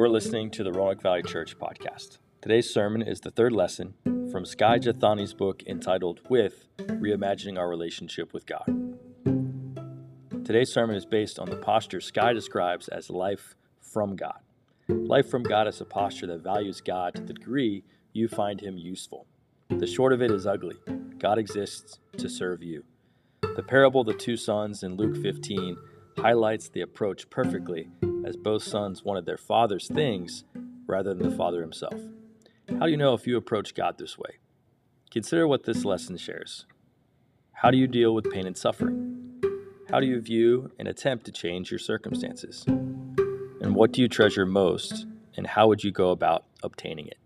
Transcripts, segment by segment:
You're listening to the Roanoke Valley Church podcast. Today's sermon is the third lesson from Skye Jethani's book entitled With Reimagining Our Relationship with God. Today's sermon is based on the posture Skye describes as life from God. Life from God is a posture that values God to the degree you find Him useful. The short of it is ugly. God exists to serve you. The parable of the two sons in Luke 15 highlights the approach perfectly as both sons wanted their father's things rather than the father himself. How do you know if you approach God this way? Consider what this lesson shares. How do you deal with pain and suffering? How do you view and attempt to change your circumstances? And what do you treasure most, and how would you go about obtaining it?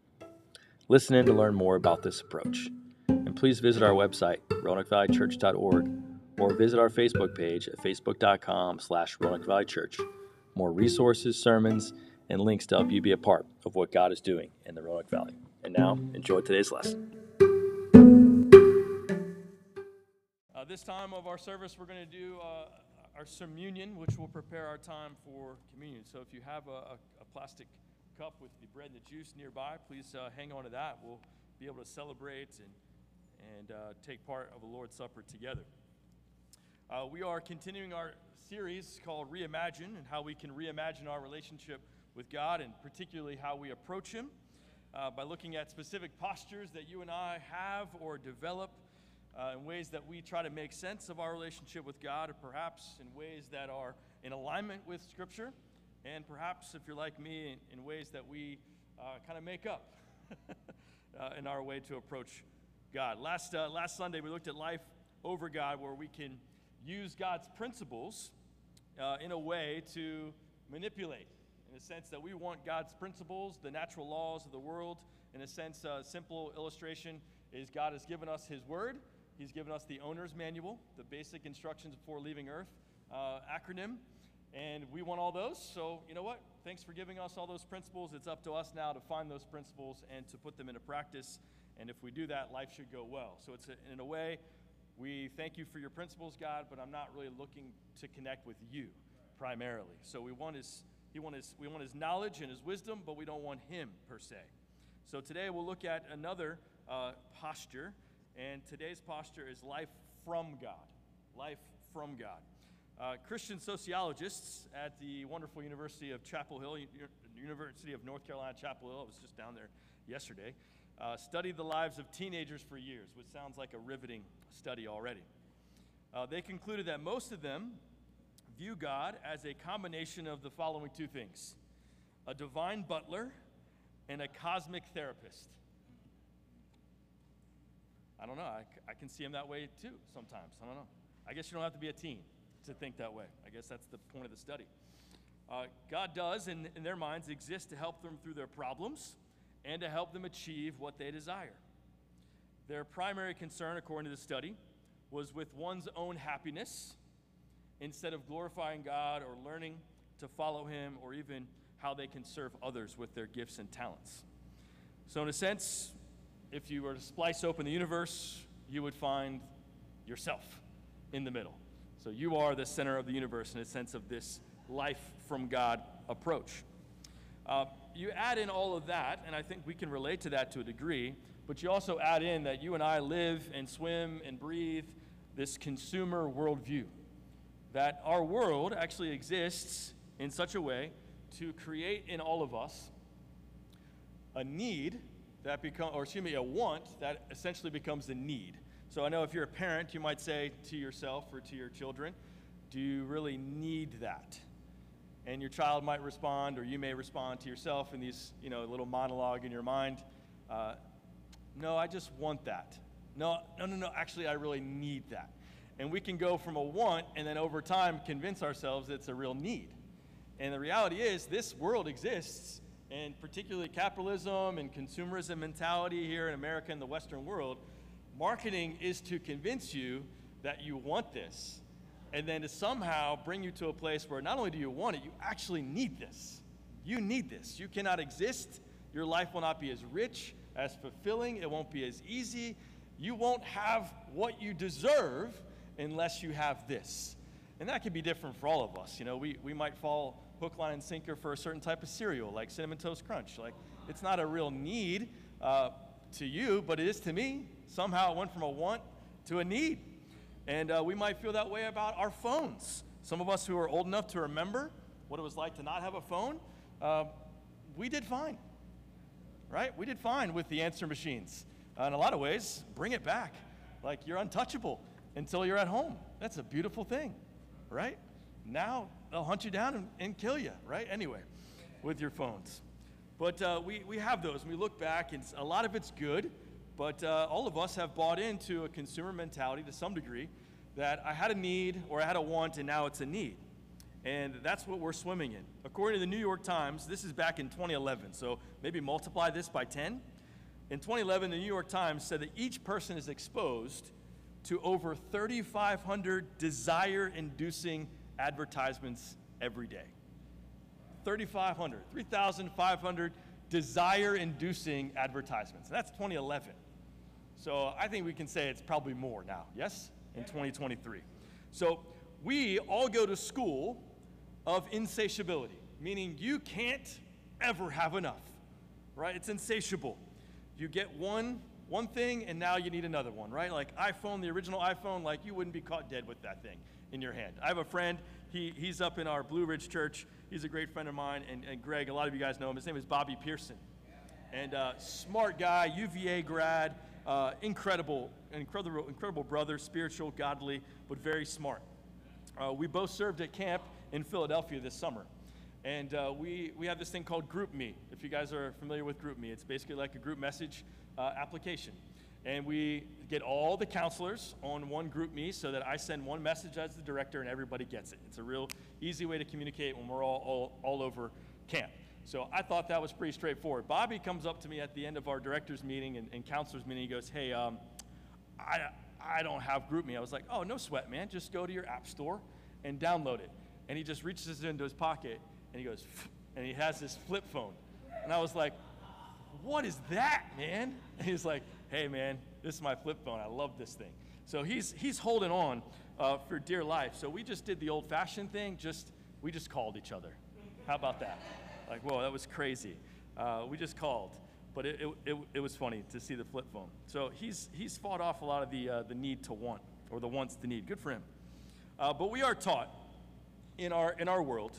Listen in to learn more about this approach. And please visit our website, roanoke-valley-church.org, or visit our Facebook page at facebook.com slash Roanoke more resources, sermons, and links to help you be a part of what God is doing in the Roanoke Valley. And now, enjoy today's lesson. Uh, this time of our service, we're going to do uh, our communion, which will prepare our time for communion. So if you have a, a, plastic cup with the bread and the juice nearby, please uh, hang on to that. We'll be able to celebrate and, and uh, take part of the Lord's Supper together. Uh, we are continuing our series called Reimagine and how we can reimagine our relationship with God and particularly how we approach Him uh, by looking at specific postures that you and I have or develop uh, in ways that we try to make sense of our relationship with God, or perhaps in ways that are in alignment with Scripture, and perhaps, if you're like me, in, in ways that we uh, kind of make up uh, in our way to approach God. Last, uh, last Sunday, we looked at life over God, where we can use God's principles uh, in a way to manipulate, in a sense that we want God's principles, the natural laws of the world. In a sense, a simple illustration is God has given us His Word. He's given us the owner's manual, the basic instructions before leaving Earth uh, acronym, and we want all those. So, you know what? Thanks for giving us all those principles. It's up to us now to find those principles and to put them into practice. And if we do that, life should go well. So, it's a, in a way, we thank you for your principles, God, but I'm not really looking to connect with you primarily. So we want his, he want his, we want his knowledge and his wisdom, but we don't want him per se. So today we'll look at another uh, posture, and today's posture is life from God. Life from God. Uh, Christian sociologists at the wonderful University of Chapel Hill, University of North Carolina, Chapel Hill, I was just down there yesterday, uh, studied the lives of teenagers for years, which sounds like a riveting study already. Uh, they concluded that most of them view God as a combination of the following two things a divine butler and a cosmic therapist. I don't know. I, I can see him that way too sometimes. I don't know. I guess you don't have to be a teen to think that way. I guess that's the point of the study. Uh, God does, in, in their minds, exist to help them through their problems and to help them achieve what they desire. Their primary concern, according to the study, was with one's own happiness instead of glorifying God or learning to follow Him or even how they can serve others with their gifts and talents. So, in a sense, if you were to splice open the universe, you would find yourself in the middle. So, you are the center of the universe in a sense of this life from God approach. Uh, you add in all of that, and I think we can relate to that to a degree, but you also add in that you and I live and swim and breathe this consumer worldview. That our world actually exists in such a way to create in all of us a need that become, or excuse me, a want that essentially becomes a need. So I know if you're a parent, you might say to yourself or to your children, do you really need that? And your child might respond, or you may respond to yourself in these, you know, little monologue in your mind. Uh, no, I just want that. No, no, no, no. Actually, I really need that. And we can go from a want and then over time convince ourselves it's a real need. And the reality is, this world exists, and particularly capitalism and consumerism mentality here in America and the Western world. Marketing is to convince you that you want this and then to somehow bring you to a place where not only do you want it, you actually need this. You need this. You cannot exist. Your life will not be as rich, as fulfilling. It won't be as easy. You won't have what you deserve unless you have this. And that can be different for all of us. You know, we, we might fall hook, line, and sinker for a certain type of cereal, like Cinnamon Toast Crunch. Like, it's not a real need uh, to you, but it is to me. Somehow it went from a want to a need. And uh, we might feel that way about our phones. Some of us who are old enough to remember what it was like to not have a phone, uh, we did fine, right? We did fine with the answer machines. Uh, in a lot of ways, bring it back. Like you're untouchable until you're at home. That's a beautiful thing, right? Now they'll hunt you down and, and kill you, right? Anyway, with your phones. But uh, we, we have those, we look back, and a lot of it's good, but uh, all of us have bought into a consumer mentality to some degree that I had a need or I had a want, and now it's a need. And that's what we're swimming in. According to the New York Times, this is back in 2011, so maybe multiply this by 10. In 2011, the New York Times said that each person is exposed to over 3,500 desire inducing advertisements every day. 3,500, 3,500 desire inducing advertisements. And that's 2011. So I think we can say it's probably more now, yes? In 2023. So we all go to school of insatiability, meaning you can't ever have enough, right? It's insatiable. You get one one thing and now you need another one, right? Like iPhone, the original iPhone, like you wouldn't be caught dead with that thing in your hand. I have a friend, he, he's up in our Blue Ridge church. He's a great friend of mine, and, and Greg, a lot of you guys know him. His name is Bobby Pearson. And uh, smart guy, UVA grad, uh, incredible, incredible, incredible brother, spiritual, godly, but very smart. Uh, we both served at camp in Philadelphia this summer. And uh, we, we have this thing called GroupMe. If you guys are familiar with GroupMe, it's basically like a group message uh, application. And we get all the counselors on one GroupMe so that I send one message as the director and everybody gets it. It's a real easy way to communicate when we're all, all, all over camp. So I thought that was pretty straightforward. Bobby comes up to me at the end of our director's meeting and, and counselor's meeting. He goes, Hey, um, I, I don't have GroupMe. I was like, Oh, no sweat, man. Just go to your app store and download it. And he just reaches into his pocket and he goes, and he has this flip phone. And I was like, What is that, man? And he's like, Hey, man, this is my flip phone. I love this thing. So he's, he's holding on uh, for dear life. So we just did the old fashioned thing, just, we just called each other. How about that? Like, whoa, that was crazy. Uh, we just called. But it, it, it, was funny to see the flip phone. So he's, he's fought off a lot of the, uh, the need to want, or the wants to need. Good for him. Uh, but we are taught in our, in our world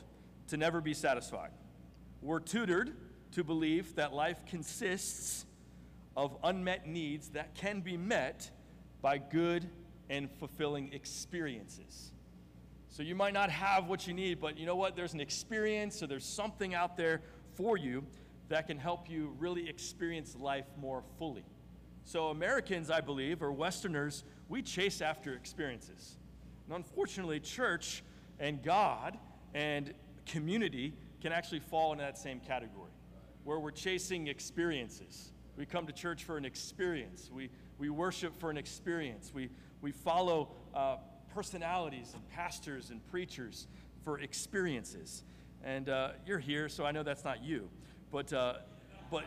to never be satisfied. We're tutored to believe that life consists of unmet needs that can be met by good and fulfilling experiences. So you might not have what you need, but you know what? There's an experience or there's something out there for you that can help you really experience life more fully. So, Americans, I believe, or Westerners, we chase after experiences. And unfortunately, church and God and community can actually fall into that same category where we're chasing experiences. We come to church for an experience, we, we worship for an experience, we, we follow uh, personalities and pastors and preachers for experiences. And uh, you're here, so I know that's not you. But, uh, but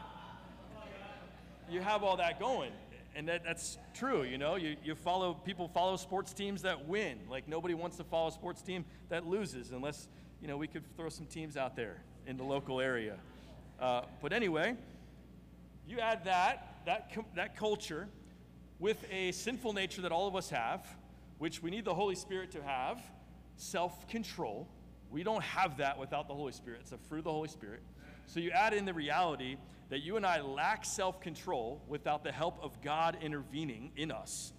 you have all that going. And that, that's true, you know. You, you follow, people follow sports teams that win. Like, nobody wants to follow a sports team that loses unless, you know, we could throw some teams out there in the local area. Uh, but anyway, you add that, that, that culture with a sinful nature that all of us have, which we need the Holy Spirit to have self control. We don't have that without the Holy Spirit. It's a fruit of the Holy Spirit. So you add in the reality that you and I lack self control without the help of God intervening in us.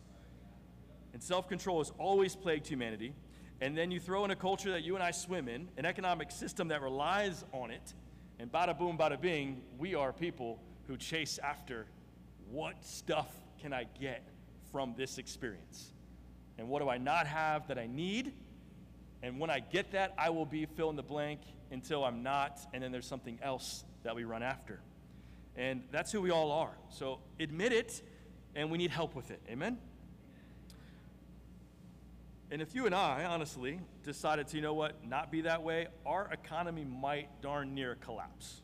And self control has always plagued humanity. And then you throw in a culture that you and I swim in, an economic system that relies on it, and bada boom, bada bing, we are people who chase after what stuff can I get from this experience? And what do I not have that I need? And when I get that, I will be fill in the blank until I'm not, and then there's something else that we run after. And that's who we all are. So admit it, and we need help with it. Amen? And if you and I, honestly, decided to, you know what, not be that way, our economy might darn near collapse.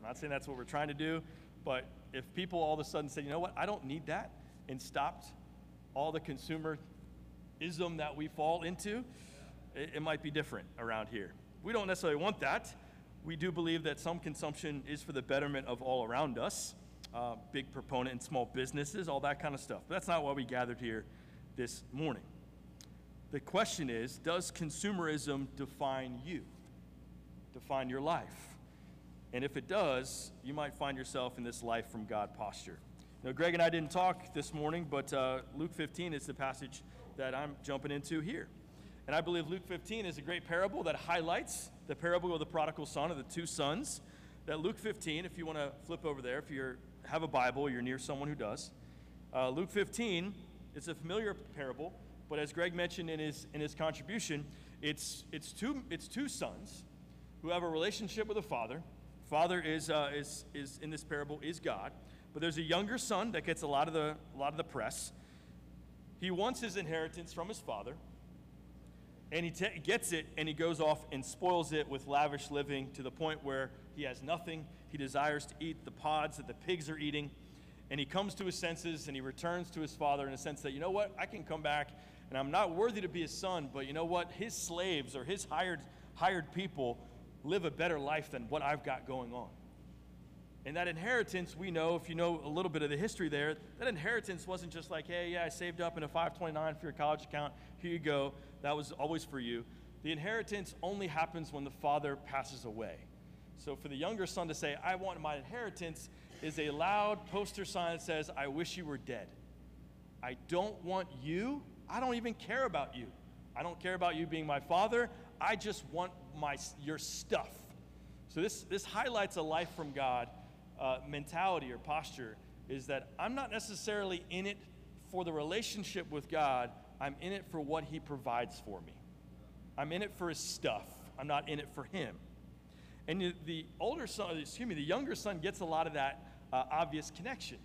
I'm not saying that's what we're trying to do, but if people all of a sudden said, you know what, I don't need that, and stopped all the consumerism that we fall into, it, it might be different around here. we don't necessarily want that. We do believe that some consumption is for the betterment of all around us. Uh, big proponent in small businesses, all that kind of stuff. But that's not why we gathered here this morning. The question is Does consumerism define you? Define your life? And if it does, you might find yourself in this life from God posture. Now, Greg and I didn't talk this morning, but uh, Luke 15 is the passage that I'm jumping into here. And I believe Luke 15 is a great parable that highlights the parable of the prodigal son, of the two sons. That Luke 15, if you want to flip over there, if you have a Bible, you're near someone who does. Uh, Luke 15, it's a familiar parable, but as Greg mentioned in his, in his contribution, it's, it's, two, it's two sons who have a relationship with a father. Father is, uh, is, is, in this parable, is God. But there's a younger son that gets a lot of the, a lot of the press. He wants his inheritance from his father, and he gets it, and he goes off and spoils it with lavish living to the point where he has nothing. He desires to eat the pods that the pigs are eating, and he comes to his senses and he returns to his father in a sense that, you know what, I can come back, and I'm not worthy to be his son, but you know what, his slaves or his hired, hired people live a better life than what I've got going on. And that inheritance, we know, if you know a little bit of the history there, that inheritance wasn't just like, hey, yeah, I saved up in a 529 for your college account. Here you go. That was always for you. The inheritance only happens when the father passes away. So for the younger son to say, I want my inheritance, is a loud poster sign that says, I wish you were dead. I don't want you. I don't even care about you. I don't care about you being my father. I just want my, your stuff. So this, this highlights a life from God uh, mentality or posture is that I'm not necessarily in it for the relationship with God, I'm in it for what He provides for me. I'm in it for His stuff, I'm not in it for Him. And the older son, excuse me, the younger son gets a lot of that uh, obvious connection.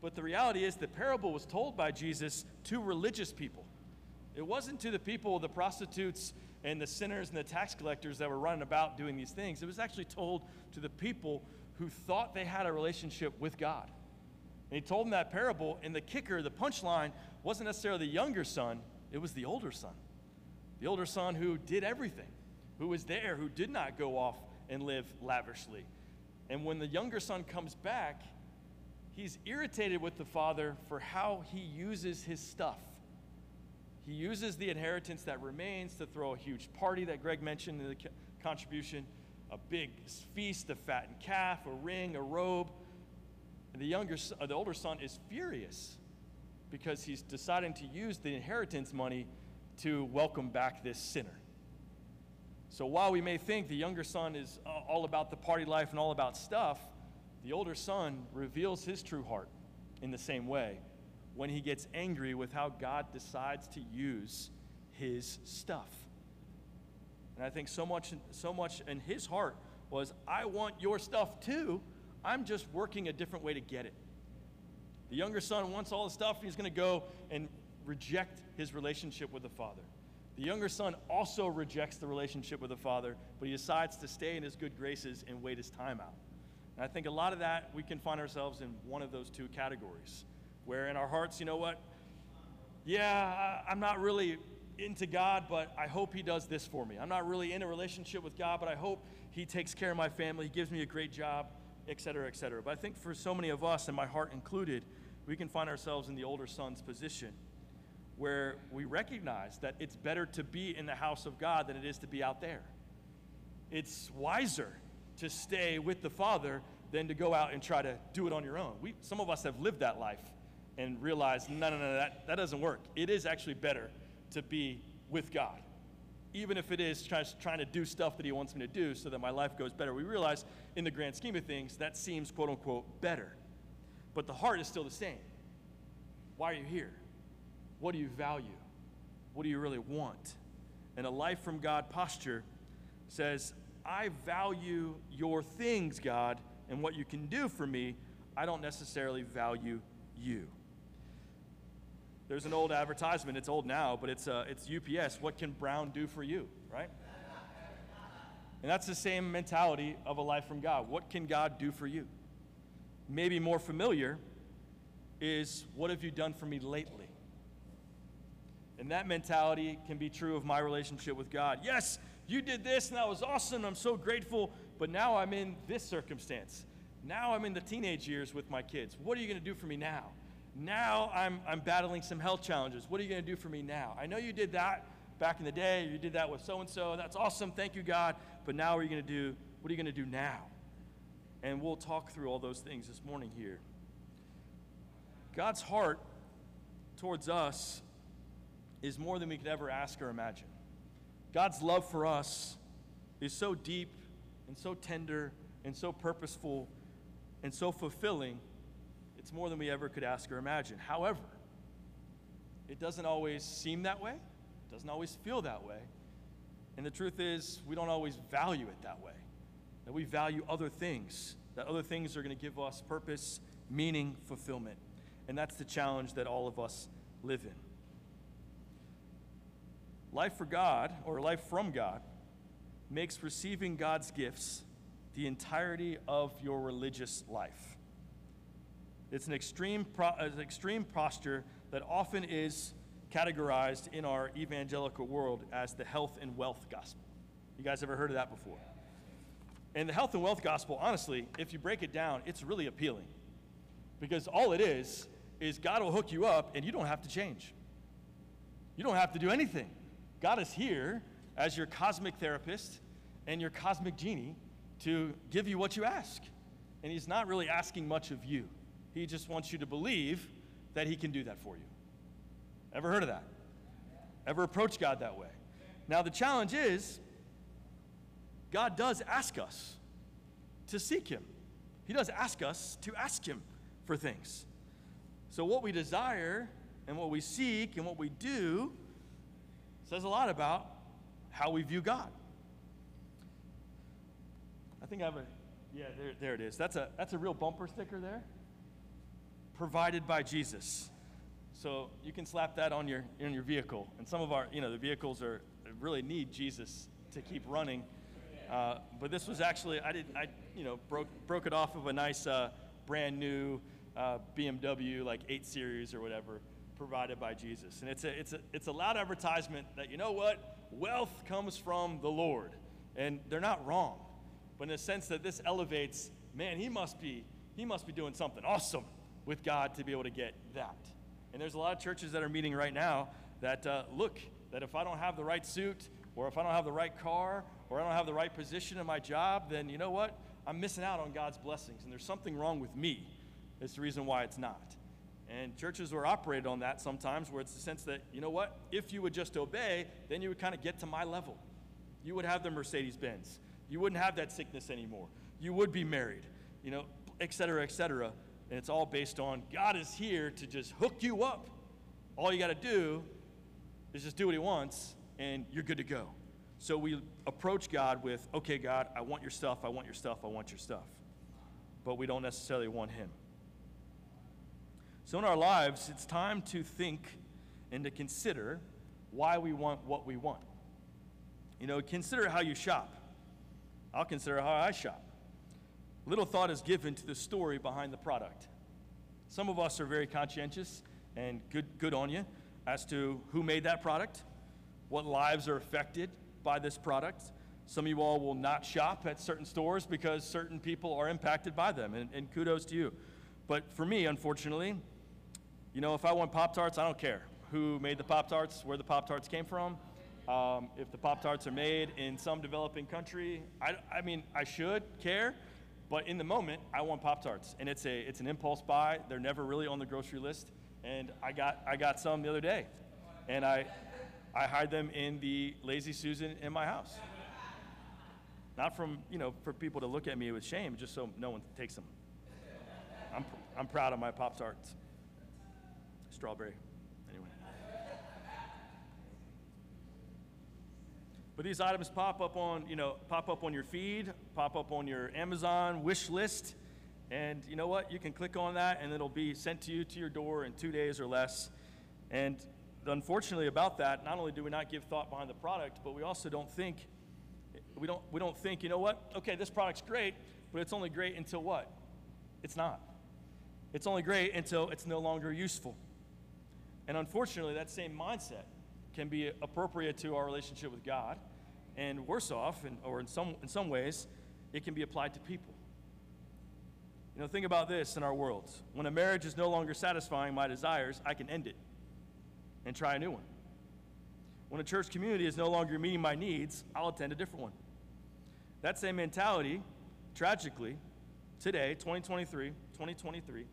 But the reality is, the parable was told by Jesus to religious people. It wasn't to the people, the prostitutes and the sinners and the tax collectors that were running about doing these things. It was actually told to the people who thought they had a relationship with God. And he told them that parable, and the kicker, the punchline, wasn't necessarily the younger son, it was the older son. The older son who did everything, who was there, who did not go off and live lavishly. And when the younger son comes back, he's irritated with the father for how he uses his stuff. He uses the inheritance that remains to throw a huge party that Greg mentioned in the contribution a big feast, a fattened calf, a ring, a robe. And the younger, uh, the older son is furious because he's deciding to use the inheritance money to welcome back this sinner. So while we may think the younger son is uh, all about the party life and all about stuff, the older son reveals his true heart in the same way when he gets angry with how God decides to use his stuff. And I think so much, so much in his heart was, I want your stuff too. I'm just working a different way to get it. The younger son wants all the stuff, he's going to go and reject his relationship with the father. The younger son also rejects the relationship with the father, but he decides to stay in his good graces and wait his time out. And I think a lot of that, we can find ourselves in one of those two categories, where in our hearts, you know what? Yeah, I'm not really into God, but I hope He does this for me. I'm not really in a relationship with God, but I hope He takes care of my family, He gives me a great job, et cetera, et cetera. But I think for so many of us, and my heart included, we can find ourselves in the older son's position where we recognize that it's better to be in the house of God than it is to be out there. It's wiser to stay with the Father than to go out and try to do it on your own. We, some of us have lived that life and realized, no, no, no, that, that doesn't work. It is actually better to be with God. Even if it is trying to do stuff that He wants me to do so that my life goes better. We realize in the grand scheme of things, that seems quote unquote better. But the heart is still the same. Why are you here? What do you value? What do you really want? And a life from God posture says, I value your things, God, and what you can do for me. I don't necessarily value you. There's an old advertisement. It's old now, but it's, uh, it's UPS. What can Brown do for you, right? And that's the same mentality of a life from God. What can God do for you? Maybe more familiar is what have you done for me lately? And that mentality can be true of my relationship with God. Yes, you did this and that was awesome. I'm so grateful. But now I'm in this circumstance. Now I'm in the teenage years with my kids. What are you going to do for me now? Now I'm, I'm battling some health challenges. What are you going to do for me now? I know you did that back in the day. You did that with so and so. That's awesome. Thank you, God. But now what are you going to do? What are you going to do now? And we'll talk through all those things this morning here. God's heart towards us is more than we could ever ask or imagine. God's love for us is so deep and so tender and so purposeful and so fulfilling, it's more than we ever could ask or imagine. However, it doesn't always seem that way, it doesn't always feel that way. And the truth is, we don't always value it that way. That we value other things, that other things are going to give us purpose, meaning, fulfillment. And that's the challenge that all of us live in. Life for God, or life from God, makes receiving God's gifts the entirety of your religious life. It's an extreme, pro- an extreme posture that often is categorized in our evangelical world as the health and wealth gospel. You guys ever heard of that before? And the health and wealth gospel, honestly, if you break it down, it's really appealing. Because all it is, is God will hook you up and you don't have to change. You don't have to do anything. God is here as your cosmic therapist and your cosmic genie to give you what you ask. And He's not really asking much of you, He just wants you to believe that He can do that for you. Ever heard of that? Ever approached God that way? Now, the challenge is God does ask us to seek Him. He does ask us to ask Him for things. So, what we desire and what we seek and what we do says a lot about how we view God. I think I have a, yeah, there, there it is. That's a, that's a real bumper sticker there. Provided by Jesus. So you can slap that on your, in your vehicle. And some of our, you know, the vehicles are really need Jesus to keep running. Uh, but this was actually, I did, I, you know, broke, broke it off of a nice, uh, brand new uh, BMW, like 8 Series or whatever, provided by Jesus. And it's a, it's, a, it's a loud advertisement that, you know what? Wealth comes from the Lord. And they're not wrong but in the sense that this elevates, man, he must be, he must be doing something awesome with God to be able to get that. And there's a lot of churches that are meeting right now that uh, look, that if I don't have the right suit, or if I don't have the right car, or I don't have the right position in my job, then you know what? I'm missing out on God's blessings. And there's something wrong with me. It's the reason why it's not. And churches were operated on that sometimes, where it's the sense that, you know what? If you would just obey, then you would kind of get to my level. You would have the Mercedes Benz. You wouldn't have that sickness anymore. You would be married, you know, et cetera, et cetera. And it's all based on God is here to just hook you up. All you got to do is just do what He wants, and you're good to go. So we approach God with, okay, God, I want your stuff, I want your stuff, I want your stuff. But we don't necessarily want Him. So in our lives, it's time to think and to consider why we want what we want. You know, consider how you shop. I'll consider how I shop. Little thought is given to the story behind the product. Some of us are very conscientious and good, good on you as to who made that product, what lives are affected by this product. Some of you all will not shop at certain stores because certain people are impacted by them, and, and kudos to you. But for me, unfortunately, you know, if I want Pop Tarts, I don't care who made the Pop Tarts, where the Pop Tarts came from. Um, if the Pop Tarts are made in some developing country, I, I mean, I should care, but in the moment, I want Pop Tarts, and it's a it's an impulse buy. They're never really on the grocery list, and I got I got some the other day, and I I hide them in the Lazy Susan in my house. Not from you know for people to look at me with shame, just so no one takes them. I'm I'm proud of my Pop Tarts. Strawberry. But these items pop up on, you know, pop up on your feed, pop up on your Amazon wish list, and you know what? You can click on that and it'll be sent to you to your door in 2 days or less. And unfortunately about that, not only do we not give thought behind the product, but we also don't think we don't we don't think, you know what? Okay, this product's great, but it's only great until what? It's not. It's only great until it's no longer useful. And unfortunately, that same mindset can be appropriate to our relationship with God, and worse off, and, or in some, in some ways, it can be applied to people. You know, think about this in our world. When a marriage is no longer satisfying my desires, I can end it and try a new one. When a church community is no longer meeting my needs, I'll attend a different one. That same mentality, tragically, today, 2023, 2023,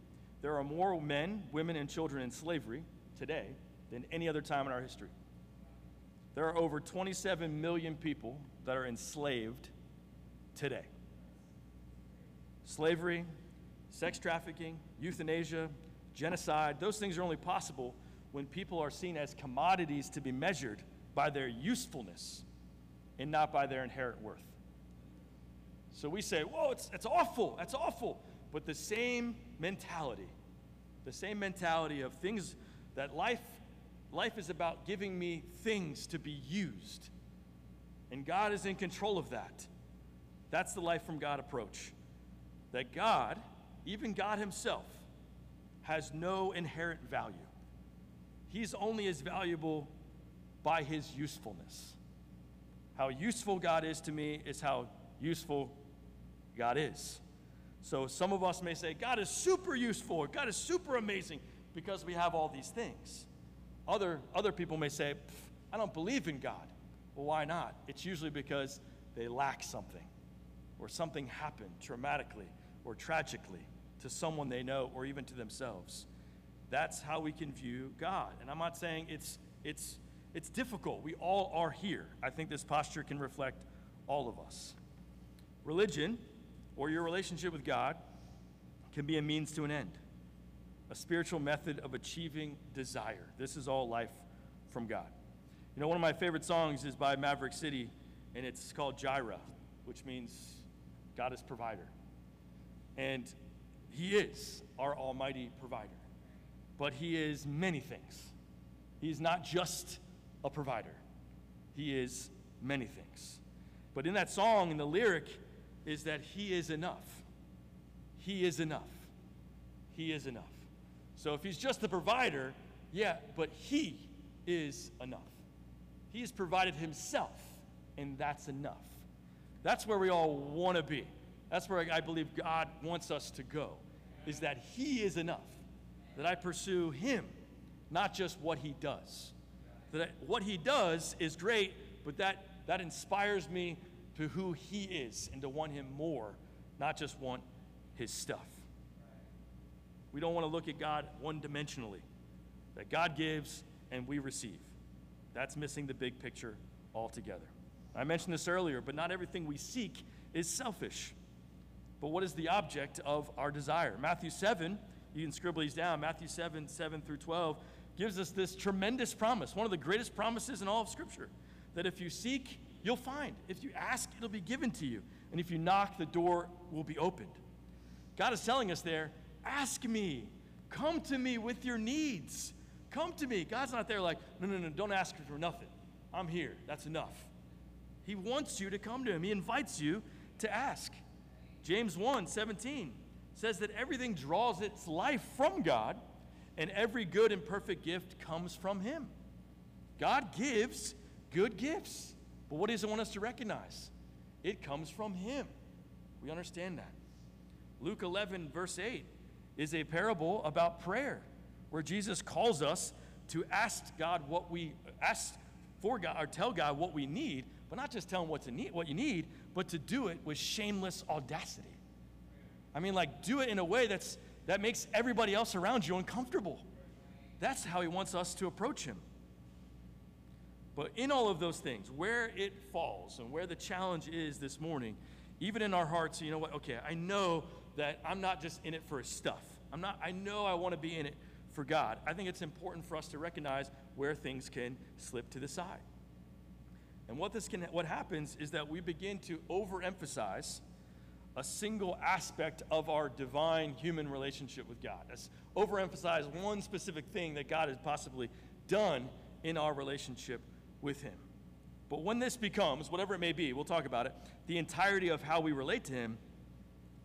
there are more men, women, and children in slavery today than any other time in our history. There are over 27 million people that are enslaved today. Slavery, sex trafficking, euthanasia, genocide, those things are only possible when people are seen as commodities to be measured by their usefulness and not by their inherent worth. So we say, whoa, it's, it's awful, that's awful. But the same mentality, the same mentality of things that life, life is about giving me things to be used. And God is in control of that. That's the life from God approach. That God, even God Himself, has no inherent value. He's only as valuable by His usefulness. How useful God is to me is how useful God is. So some of us may say, God is super useful, God is super amazing because we have all these things. Other, other people may say, I don't believe in God. Well, why not? It's usually because they lack something, or something happened traumatically or tragically to someone they know or even to themselves. That's how we can view God. And I'm not saying it's, it's, it's difficult. We all are here. I think this posture can reflect all of us. Religion or your relationship with God can be a means to an end, a spiritual method of achieving desire. This is all life from God. You know, one of my favorite songs is by Maverick City, and it's called Jireh, which means God is provider. And He is our almighty provider, but He is many things. He is not just a provider, He is many things. But in that song, in the lyric, is that He is enough. He is enough. He is enough. So if He's just the provider, yeah, but He is enough. He has provided Himself, and that's enough. That's where we all want to be. That's where I believe God wants us to go, is that He is enough. That I pursue Him, not just what He does. That what He does is great, but that, that inspires me to who He is and to want Him more, not just want His stuff. We don't want to look at God one dimensionally, that God gives and we receive. That's missing the big picture altogether. I mentioned this earlier, but not everything we seek is selfish. But what is the object of our desire? Matthew 7, you can scribble these down. Matthew 7, 7 through 12, gives us this tremendous promise, one of the greatest promises in all of Scripture, that if you seek, you'll find. If you ask, it'll be given to you. And if you knock, the door will be opened. God is telling us there ask me, come to me with your needs. Come to me. God's not there like, no, no, no, don't ask for nothing. I'm here. That's enough. He wants you to come to him, He invites you to ask. James 1 17 says that everything draws its life from God, and every good and perfect gift comes from Him. God gives good gifts. But what does He want us to recognize? It comes from Him. We understand that. Luke 11, verse 8, is a parable about prayer where Jesus calls us to ask God what we ask for God or tell God what we need, but not just tell him what to need, what you need, but to do it with shameless audacity. I mean, like do it in a way that's that makes everybody else around you uncomfortable. That's how he wants us to approach him. But in all of those things, where it falls and where the challenge is this morning, even in our hearts, you know what? Okay, I know that I'm not just in it for his stuff. I'm not, I know I want to be in it for God. I think it's important for us to recognize where things can slip to the side. And what this can what happens is that we begin to overemphasize a single aspect of our divine human relationship with God. Let's overemphasize one specific thing that God has possibly done in our relationship with Him. But when this becomes, whatever it may be, we'll talk about it, the entirety of how we relate to Him,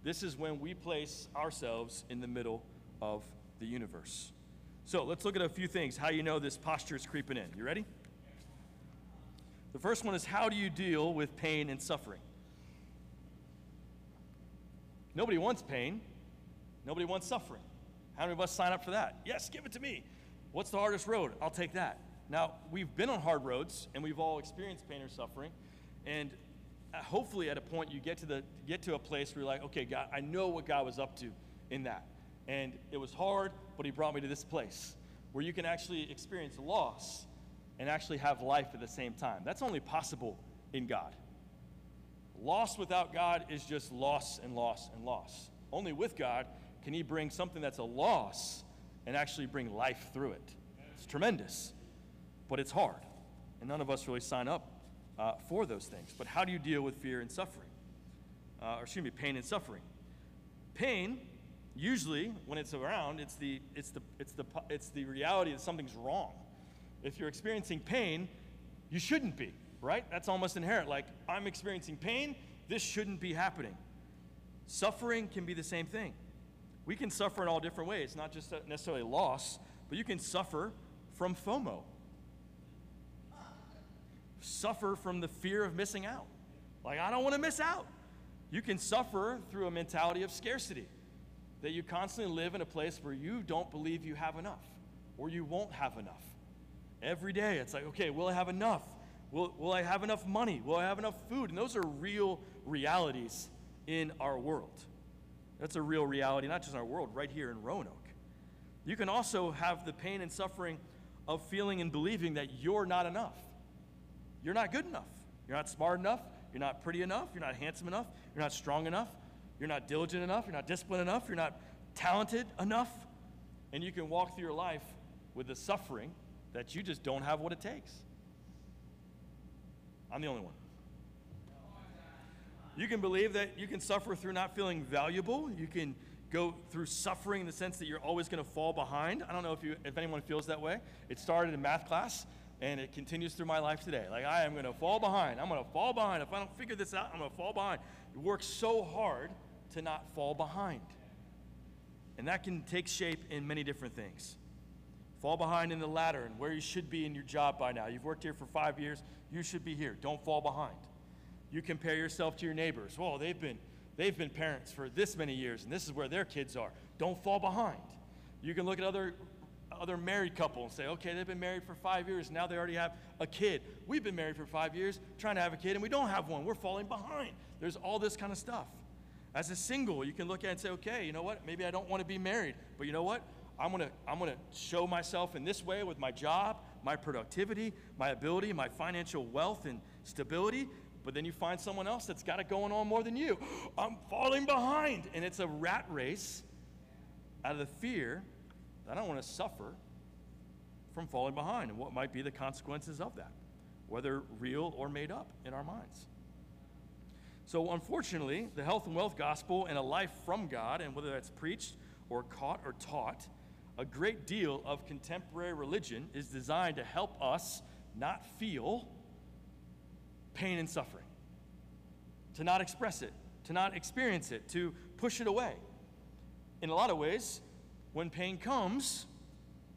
this is when we place ourselves in the middle of the universe. So let's look at a few things, how you know this posture is creeping in. You ready? The first one is how do you deal with pain and suffering? Nobody wants pain. Nobody wants suffering. How many of us sign up for that? Yes, give it to me. What's the hardest road? I'll take that. Now, we've been on hard roads and we've all experienced pain or suffering. And Uh, hopefully, at a point, you get to, the, get to a place where you're like, okay, God, I know what God was up to in that. And it was hard, but He brought me to this place where you can actually experience loss and actually have life at the same time. That's only possible in God. Loss without God is just loss and loss and loss. Only with God can He bring something that's a loss and actually bring life through it. It's tremendous, but it's hard. And none of us really sign up uh, for those things. But how do you deal with fear and suffering? Uh, or excuse me, pain and suffering. Pain, usually when it's around, it's the, it's, the, it's, the, it's the reality that something's wrong. If you're experiencing pain, you shouldn't be, right? That's almost inherent. Like, I'm experiencing pain, this shouldn't be happening. Suffering can be the same thing. We can suffer in all different ways, not just necessarily loss, but you can suffer from FOMO. Suffer from the fear of missing out. Like, I don't want to miss out. You can suffer through a mentality of scarcity, that you constantly live in a place where you don't believe you have enough or you won't have enough. Every day, it's like, okay, will I have enough? Will, will I have enough money? Will I have enough food? And those are real realities in our world. That's a real reality, not just in our world, right here in Roanoke. You can also have the pain and suffering of feeling and believing that you're not enough. You're not good enough. You're not smart enough. You're not pretty enough. You're not handsome enough. You're not strong enough. You're not diligent enough. You're not disciplined enough. You're not talented enough. And you can walk through your life with the suffering that you just don't have what it takes. I'm the only one. You can believe that you can suffer through not feeling valuable. You can go through suffering in the sense that you're always going to fall behind. I don't know if, you, if anyone feels that way. It started in math class and it continues through my life today. Like, I am going to fall behind. I'm going to fall behind. If I don't figure this out, I'm going to fall behind. You work so hard to not fall behind. And that can take shape in many different things. Fall behind in the ladder and where you should be in your job by now. You've worked here for five years, you should be here. Don't fall behind. You compare yourself to your neighbors. Well, they've been, they've been parents for this many years, and this is where their kids are. Don't fall behind. You can look at other, other married couple and say, okay, they've been married for five years, now they already have a kid. We've been married for five years, trying to have a kid, and we don't have one. We're falling behind. There's all this kind of stuff. As a single, you can look at and say, okay, you know what? Maybe I don't want to be married, but you know what? I'm gonna, I'm gonna show myself in this way with my job, my productivity, my ability, my financial wealth and stability. But then you find someone else that's got it going on more than you. I'm falling behind. And it's a rat race out of the fear I don't want to suffer from falling behind and what might be the consequences of that, whether real or made up in our minds. So, unfortunately, the health and wealth gospel and a life from God, and whether that's preached or caught or taught, a great deal of contemporary religion is designed to help us not feel pain and suffering, to not express it, to not experience it, to push it away. In a lot of ways, when pain comes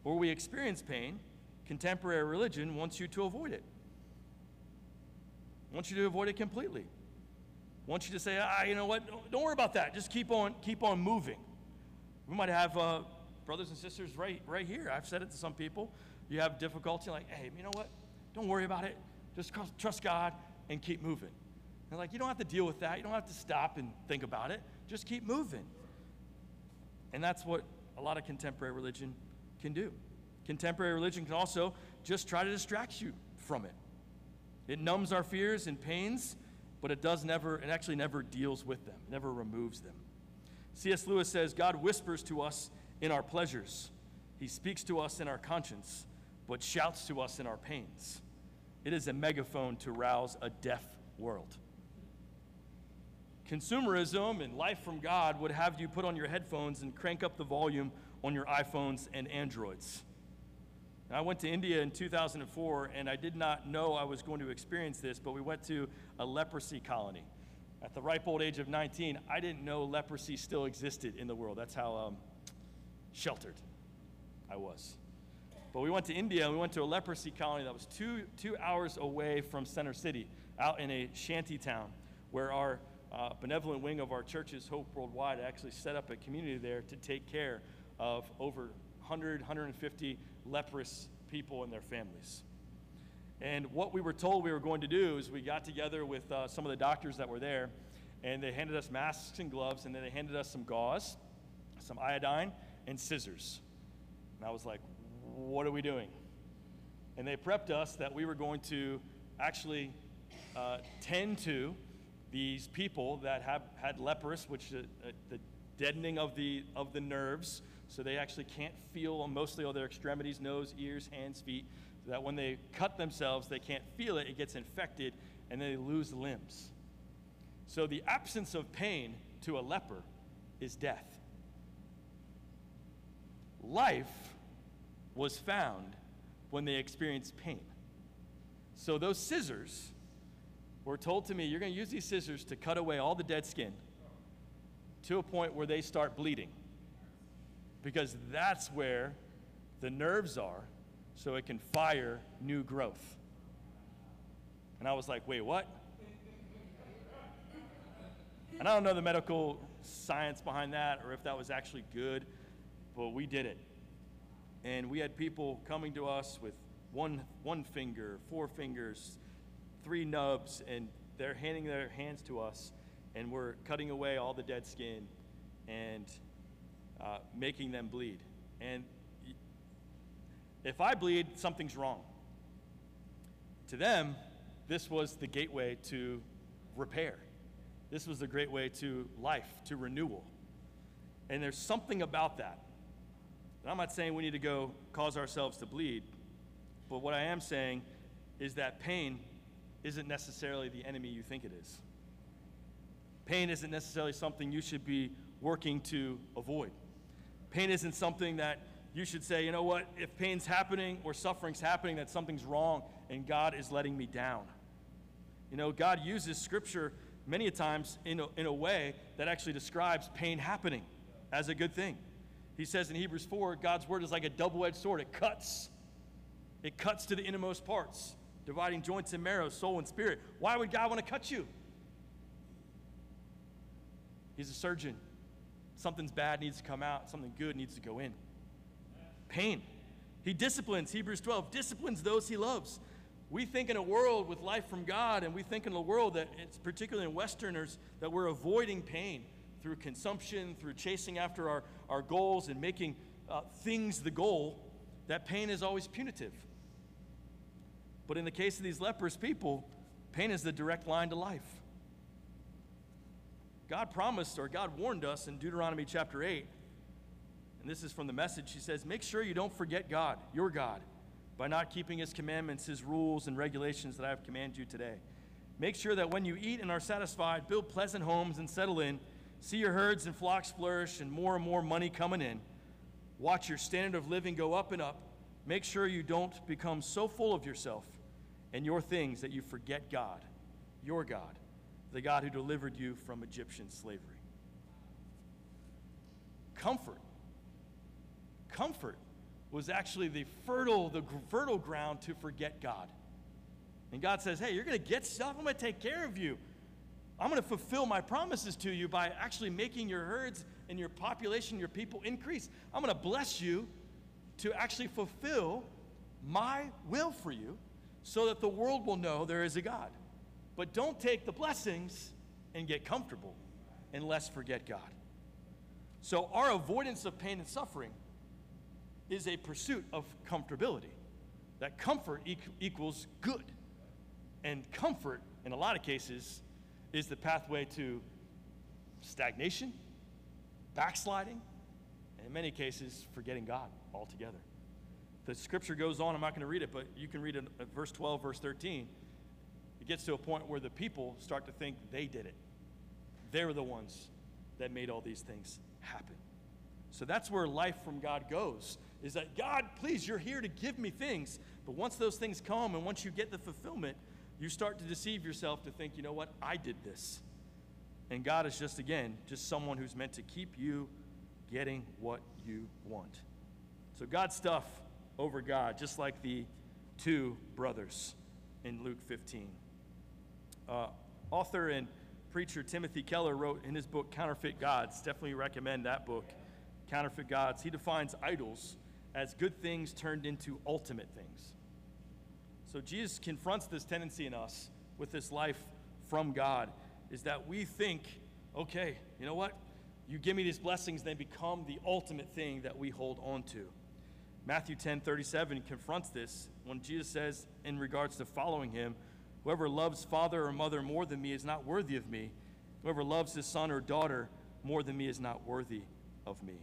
or we experience pain, contemporary religion wants you to avoid it. Wants you to avoid it completely. Wants you to say, ah, you know what? Don't worry about that. Just keep on, keep on moving. We might have uh, brothers and sisters right, right here. I've said it to some people. You have difficulty, like, hey, you know what? Don't worry about it. Just trust God and keep moving. And like, you don't have to deal with that. You don't have to stop and think about it. Just keep moving. And that's what a lot of contemporary religion can do. Contemporary religion can also just try to distract you from it. It numbs our fears and pains, but it does never, it actually never deals with them, never removes them. C.S. Lewis says God whispers to us in our pleasures. He speaks to us in our conscience, but shouts to us in our pains. It is a megaphone to rouse a deaf world. Consumerism and life from God would have you put on your headphones and crank up the volume on your iPhones and Androids. I went to India in 2004, and I did not know I was going to experience this, but we went to a leprosy colony. At the ripe old age of 19, I didn't know leprosy still existed in the world. That's how um, sheltered I was. But we went to India and we went to a leprosy colony that was two, two hours away from Center City, out in a shanty town, where our uh, benevolent wing of our churches, Hope Worldwide, actually set up a community there to take care of over 100, 150 leprous people and their families. And what we were told we were going to do is we got together with uh, some of the doctors that were there, and they handed us masks and gloves, and then they handed us some gauze, some iodine, and scissors. And I was like, what are we doing? And they prepped us that we were going to actually uh, tend to these people that have had leprous, which uh, the deadening of the of the nerves, so they actually can't feel mostly all their extremities, nose, ears, hands, feet. So that when they cut themselves, they can't feel it. It gets infected, and they lose limbs. So the absence of pain to a leper is death. Life was found when they experienced pain. So those scissors were told to me, you're going to use these scissors to cut away all the dead skin to a point where they start bleeding. Because that's where the nerves are, so it can fire new growth. And I was like, wait, what? And I don't know the medical science behind that or if that was actually good, but we did it. And we had people coming to us with one, one finger, four fingers, three nubs, and they're handing their hands to us, and we're cutting away all the dead skin and uh, making them bleed. And if I bleed, something's wrong. To them, this was the gateway to repair. This was the great way to life, to renewal. And there's something about that and I'm not saying we need to go cause ourselves to bleed, but what I am saying is that pain isn't necessarily the enemy you think it is. Pain isn't necessarily something you should be working to avoid. Pain isn't something that you should say, you know what, if pain's happening or suffering's happening, that something's wrong and God is letting me down. You know, God uses scripture many times in a, in a way that actually describes pain happening as a good thing. He says in Hebrews 4 God's word is like a double edged sword, it cuts. It cuts to the innermost parts, dividing joints and marrow, soul and spirit. Why would God want to cut you? He's a surgeon. Something's bad needs to come out, something good needs to go in. Pain. He disciplines, Hebrews 12, disciplines those he loves. We think in a world with life from God, and we think in a world that it's particularly in Westerners that we're avoiding pain through consumption, through chasing after our, our goals and making uh, things the goal, that pain is always punitive. But in the case of these leprous people, pain is the direct line to life. God promised, or God warned us in Deuteronomy chapter 8, and this is from the message. He says, Make sure you don't forget God, your God, by not keeping his commandments, his rules, and regulations that I have commanded you today. Make sure that when you eat and are satisfied, build pleasant homes and settle in See your herds and flocks flourish and more and more money coming in. Watch your standard of living go up and up. Make sure you don't become so full of yourself and your things that you forget God, your God, the God who delivered you from Egyptian slavery. Comfort. Comfort was actually the fertile, the fertile ground to forget God. And God says, Hey, you're going to get stuff. I'm going to take care of you. I'm going to fulfill my promises to you by actually making your herds and your population, your people increase. I'm going to bless you to actually fulfill my will for you so that the world will know there is a God. But don't take the blessings and get comfortable and less forget God. So, our avoidance of pain and suffering is a pursuit of comfortability. That comfort equals good. And comfort, in a lot of cases, is the pathway to stagnation, backsliding, and in many cases, forgetting God altogether. The scripture goes on, I'm not going to read it, but you can read it at verse 12, verse 13. It gets to a point where the people start to think they did it. They're the ones that made all these things happen. So that's where life from God goes. Is that God, please, you're here to give me things. But once those things come and once you get the fulfillment, you start to deceive yourself to think, you know what, I did this. And God is just, again, just someone who's meant to keep you getting what you want. So God's stuff over God, just like the two brothers in Luke 15. Uh, author and preacher Timothy Keller wrote in his book Counterfeit Gods. Definitely recommend that book, Counterfeit Gods. He defines idols as good things turned into ultimate things. So Jesus confronts this tendency in us with this life from God is that we think, okay, you know what? You give me these blessings, they become the ultimate thing that we hold on to. Matthew 10 37 confronts this when Jesus says, in regards to following him, Whoever loves father or mother more than me is not worthy of me. Whoever loves his son or daughter more than me is not worthy of me.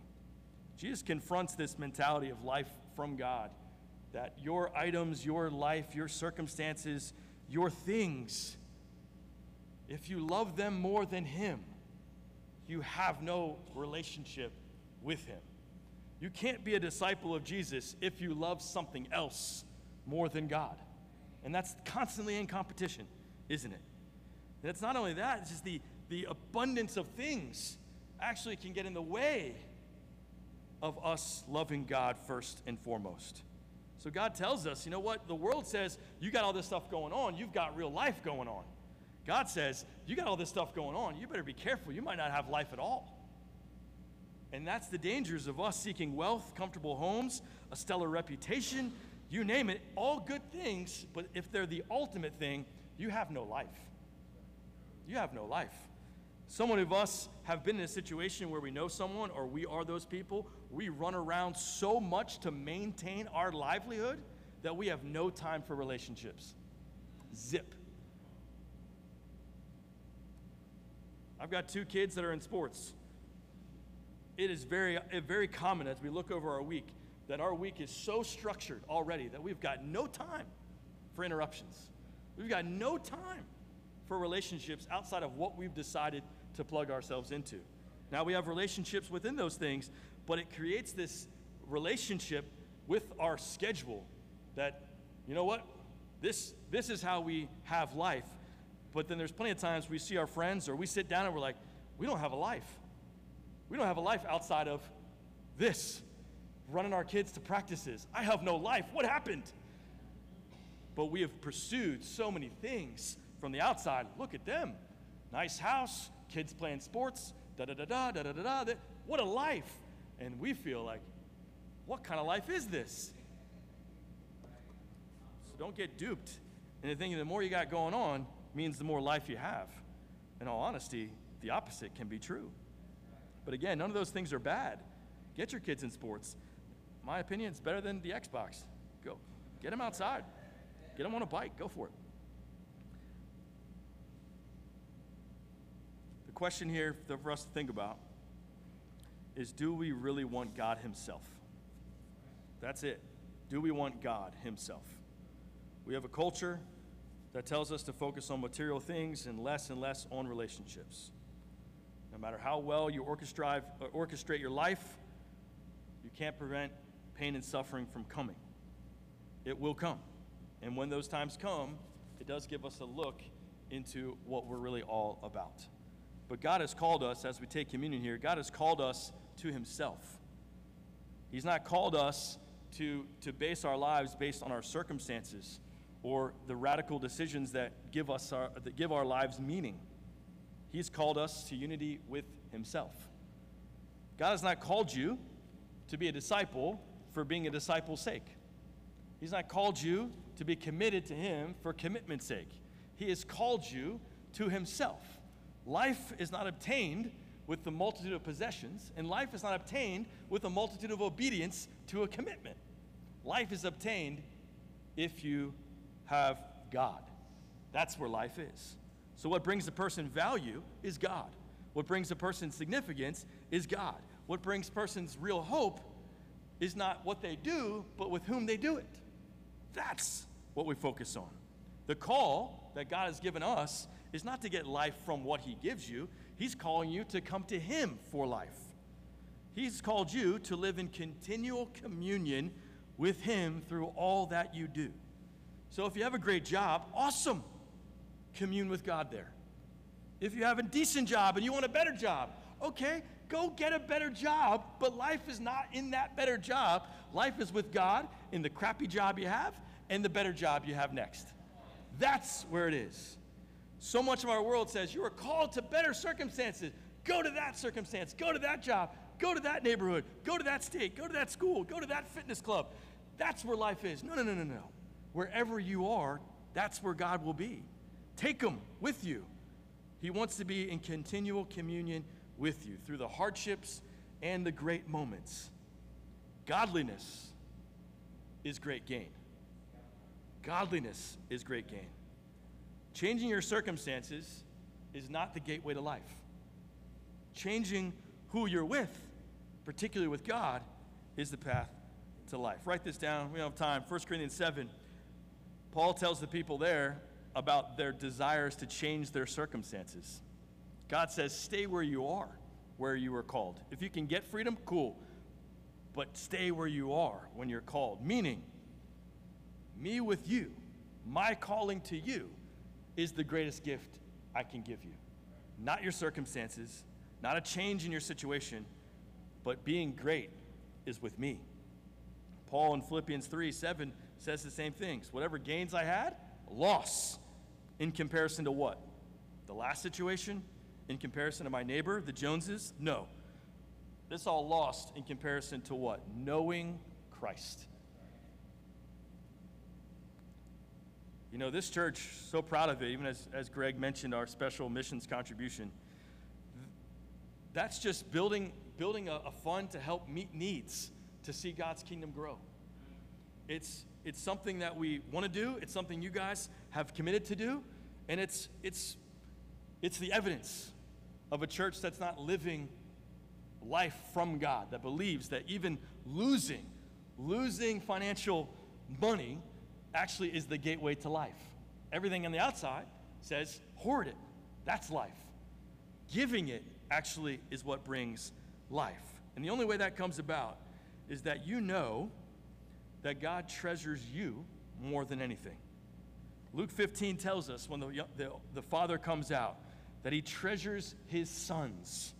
Jesus confronts this mentality of life from God that your items, your life, your circumstances, your things, if you love them more than Him, you have no relationship with Him. You can't be a disciple of Jesus if you love something else more than God. And that's constantly in competition, isn't it? And it's not only that, it's just the, the abundance of things actually can get in the way of us loving God first and foremost. So God tells us, you know what? The world says, you got all this stuff going on, you've got real life going on. God says, you got all this stuff going on, you better be careful, you might not have life at all. And that's the dangers of us seeking wealth, comfortable homes, a stellar reputation, you name it, all good things, but if they're the ultimate thing, you have no life. You have no life. Some of us have been in a situation where we know someone or we are those people. We run around so much to maintain our livelihood that we have no time for relationships. Zip. I've got two kids that are in sports. It is very, very common as we look over our week that our week is so structured already that we've got no time for interruptions. We've got no time for relationships outside of what we've decided to plug ourselves into. Now we have relationships within those things, but it creates this relationship with our schedule that, you know what? This, this is how we have life. But then there's plenty of times we see our friends or we sit down and we're like, we don't have a life. We don't have a life outside of this running our kids to practices. I have no life. What happened? But we have pursued so many things from the outside. Look at them. Nice house, kids playing sports, da da da da da da da da. What a life. And we feel like, what kind of life is this? So don't get duped into thinking the more you got going on means the more life you have. In all honesty, the opposite can be true. But again, none of those things are bad. Get your kids in sports my opinion, it's better than the Xbox. Go. Get them outside. Get them on a bike. Go for it. The question here for us to think about is do we really want God Himself? That's it. Do we want God Himself? We have a culture that tells us to focus on material things and less and less on relationships. No matter how well you orchestrate, uh, orchestrate your life, you can't prevent pain and suffering from coming. It will come. And when those times come, it does give us a look into what we're really all about. But God has called us, as we take communion here, God has called us to Himself. He's not called us to, to base our lives based on our circumstances or the radical decisions that give, us our, that give our lives meaning. He's called us to unity with Himself. God has not called you to be a disciple for being a disciple's sake. He's not called you to be committed to Him for commitment's sake. He has called you to Himself. Life is not obtained with the multitude of possessions, and life is not obtained with a multitude of obedience to a commitment. Life is obtained if you have God. That's where life is. So, what brings a person value is God. What brings a person significance is God. What brings persons real hope is not what they do, but with whom they do it. That's what we focus on. The call that God has given us is not to get life from what He gives you, He's calling you to come to Him for life. He's called you to live in continual communion with Him through all that you do. So if you have a great job, awesome. Commune with God there. If you have a decent job and you want a better job, okay, go get a better job, but life is not in that better job. Life is with God in the crappy job you have and the better job you have next. That's where it is. So much of our world says you are called to better circumstances. Go to that circumstance, go to that job, go to that neighborhood, go to that state, go to that school, go to that fitness club. That's where life is. No, no, no, no, no. Wherever you are, that's where God will be. Take Him with you. He wants to be in continual communion with you through the hardships and the great moments. Godliness is great gain. Godliness is great gain. Changing your circumstances is not the gateway to life. Changing who you're with, particularly with God, is the path to life. Write this down. We don't have time. 1 Corinthians 7. Paul tells the people there about their desires to change their circumstances. God says, stay where you are, where you were called. If you can get freedom, cool. But stay where you are when you're called. Meaning, me with you, my calling to you, is the greatest gift I can give you. Not your circumstances, not a change in your situation, but being great is with me. Paul in Philippians 3 7 says the same things. Whatever gains I had, loss in comparison to what? The last situation? In comparison to my neighbor, the Joneses? No. This all lost in comparison to what? Knowing Christ. You know, this church, so proud of it, even as, as Greg mentioned, our special missions contribution. That's just building, building a, a fund to help meet needs to see God's kingdom grow. It's, it's something that we want to do, it's something you guys have committed to do, and it's, it's, it's the evidence of a church that's not living life from God, that believes that even losing, losing financial money actually is the gateway to life. Everything on the outside says, hoard it. That's life. Giving it actually is what brings life. And the only way that comes about is that you know that God treasures you more than anything. Luke 15 tells us when the, the, the father comes out that he treasures his sons.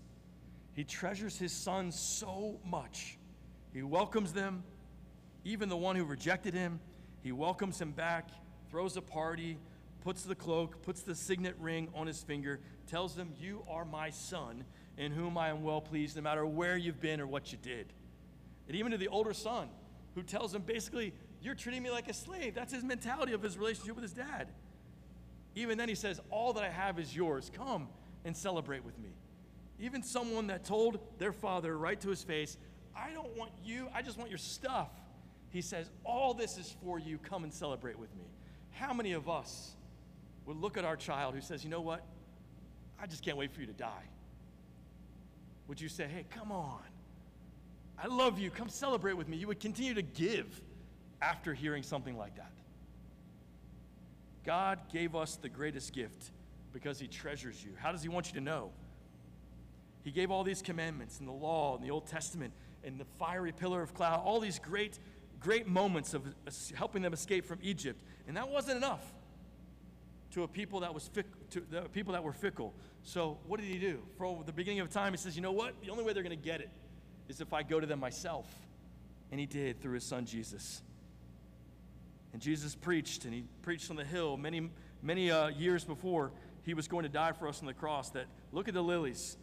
He treasures his sons so much. He welcomes them, even the one who rejected him. He welcomes him back, throws a party, puts the cloak, puts the signet ring on his finger, tells them, You are my son, in whom I am well pleased, no matter where you've been or what you did. And even to the older son, who tells him basically, You're treating me like a slave. That's his mentality of his relationship with his dad. Even then, he says, All that I have is yours. Come and celebrate with me. Even someone that told their father right to his face, I don't want you, I just want your stuff. He says, All this is for you. Come and celebrate with me. How many of us would look at our child who says, You know what? I just can't wait for you to die? Would you say, Hey, come on. I love you. Come celebrate with me. You would continue to give after hearing something like that. God gave us the greatest gift because He treasures you. How does He want you to know? He gave all these commandments in the law, and the Old Testament, and the fiery pillar of cloud, all these great, great moments of helping them escape from Egypt. And that wasn't enough to a people that was fic- to the people that were fickle. So what did he do? For the beginning of time, he says, you know what? The only way they're going to get it is if I go to them myself. And he did through his son Jesus. And Jesus preached, and he preached on the hill many, many uh, years before he was going to die for us on the cross. That look at the lilies,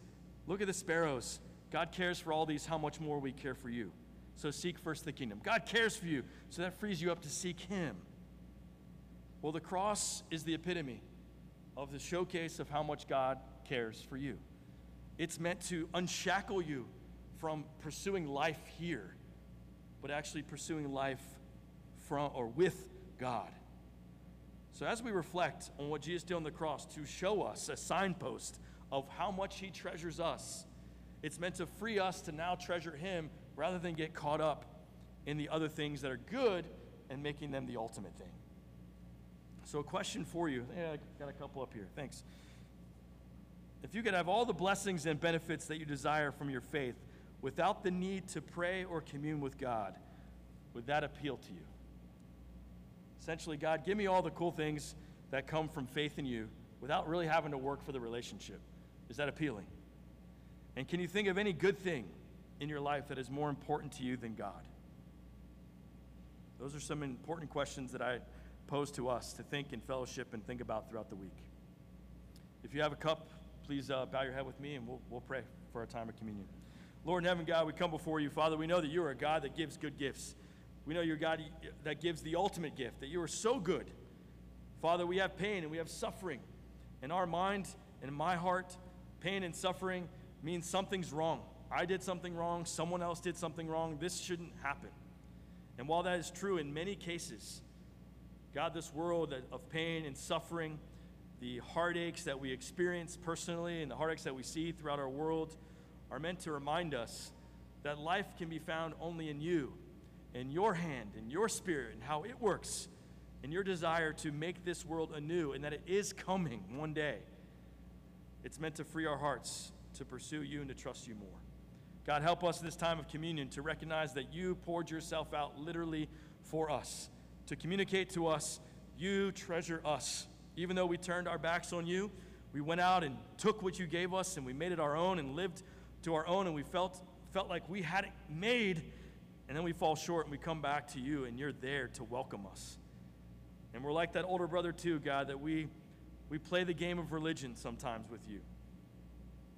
look at the sparrows. God cares for all these, how much more we care for you. So seek first the kingdom. God cares for you, so that frees you up to seek him. Well, the cross is the epitome of the showcase of how much God cares for you. It's meant to unshackle you from pursuing life here, but actually pursuing life from or with God. So, as we reflect on what Jesus did on the cross to show us a signpost of how much He treasures us, it's meant to free us to now treasure Him rather than get caught up in the other things that are good and making them the ultimate thing. So, a question for you. Yeah, I got a couple up here. Thanks. If you could have all the blessings and benefits that you desire from your faith without the need to pray or commune with God, would that appeal to you? Essentially, God, give me all the cool things that come from faith in you without really having to work for the relationship. Is that appealing? And can you think of any good thing in your life that is more important to you than God? Those are some important questions that I pose to us to think and fellowship and think about throughout the week. If you have a cup, please uh, bow your head with me and we'll, we'll pray for our time of communion. Lord in heaven, God, we come before you. Father, we know that you are a God that gives good gifts. We know you're a God that gives the ultimate gift, that you are so good. Father, we have pain and we have suffering. In our mind and in my heart, pain and suffering means something's wrong. I did something wrong, someone else did something wrong. This shouldn't happen. And while that is true in many cases, God, this world of pain and suffering, the heartaches that we experience personally and the heartaches that we see throughout our world are meant to remind us that life can be found only in you, in your hand, in your spirit, and how it works, in your desire to make this world anew, and that it is coming one day. It's meant to free our hearts to pursue you and to trust you more. God, help us this time of communion to recognize that you poured yourself out literally for us, to communicate to us, you treasure us. Even though we turned our backs on you, we went out and took what you gave us and we made it our own and lived to our own and we felt, felt like we had it made. And then we fall short and we come back to you and you're there to welcome us. And we're like that older brother, too, God, that we, we play the game of religion sometimes with you.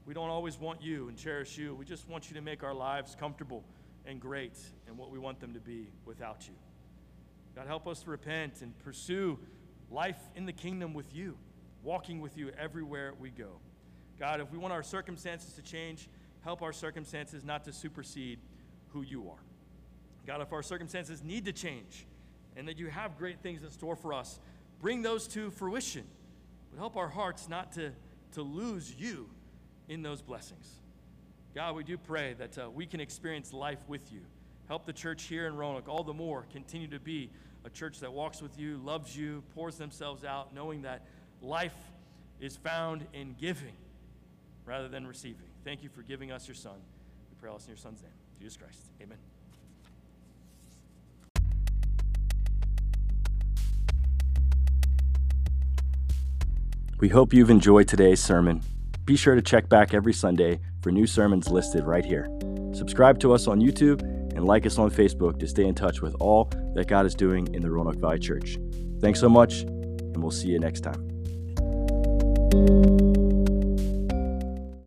We don't always want you and cherish you. We just want you to make our lives comfortable and great and what we want them to be without you. God, help us to repent and pursue life in the kingdom with you, walking with you everywhere we go. God, if we want our circumstances to change, help our circumstances not to supersede who you are. God, if our circumstances need to change and that you have great things in store for us, bring those to fruition. But help our hearts not to, to lose you in those blessings. God, we do pray that uh, we can experience life with you. Help the church here in Roanoke all the more continue to be a church that walks with you, loves you, pours themselves out, knowing that life is found in giving rather than receiving. Thank you for giving us your Son. We pray all this in your Son's name, Jesus Christ. Amen. We hope you've enjoyed today's sermon be sure to check back every Sunday for new sermons listed right here. Subscribe to us on YouTube and like us on Facebook to stay in touch with all that God is doing in the Roanoke Valley Church. Thanks so much, and we'll see you next time.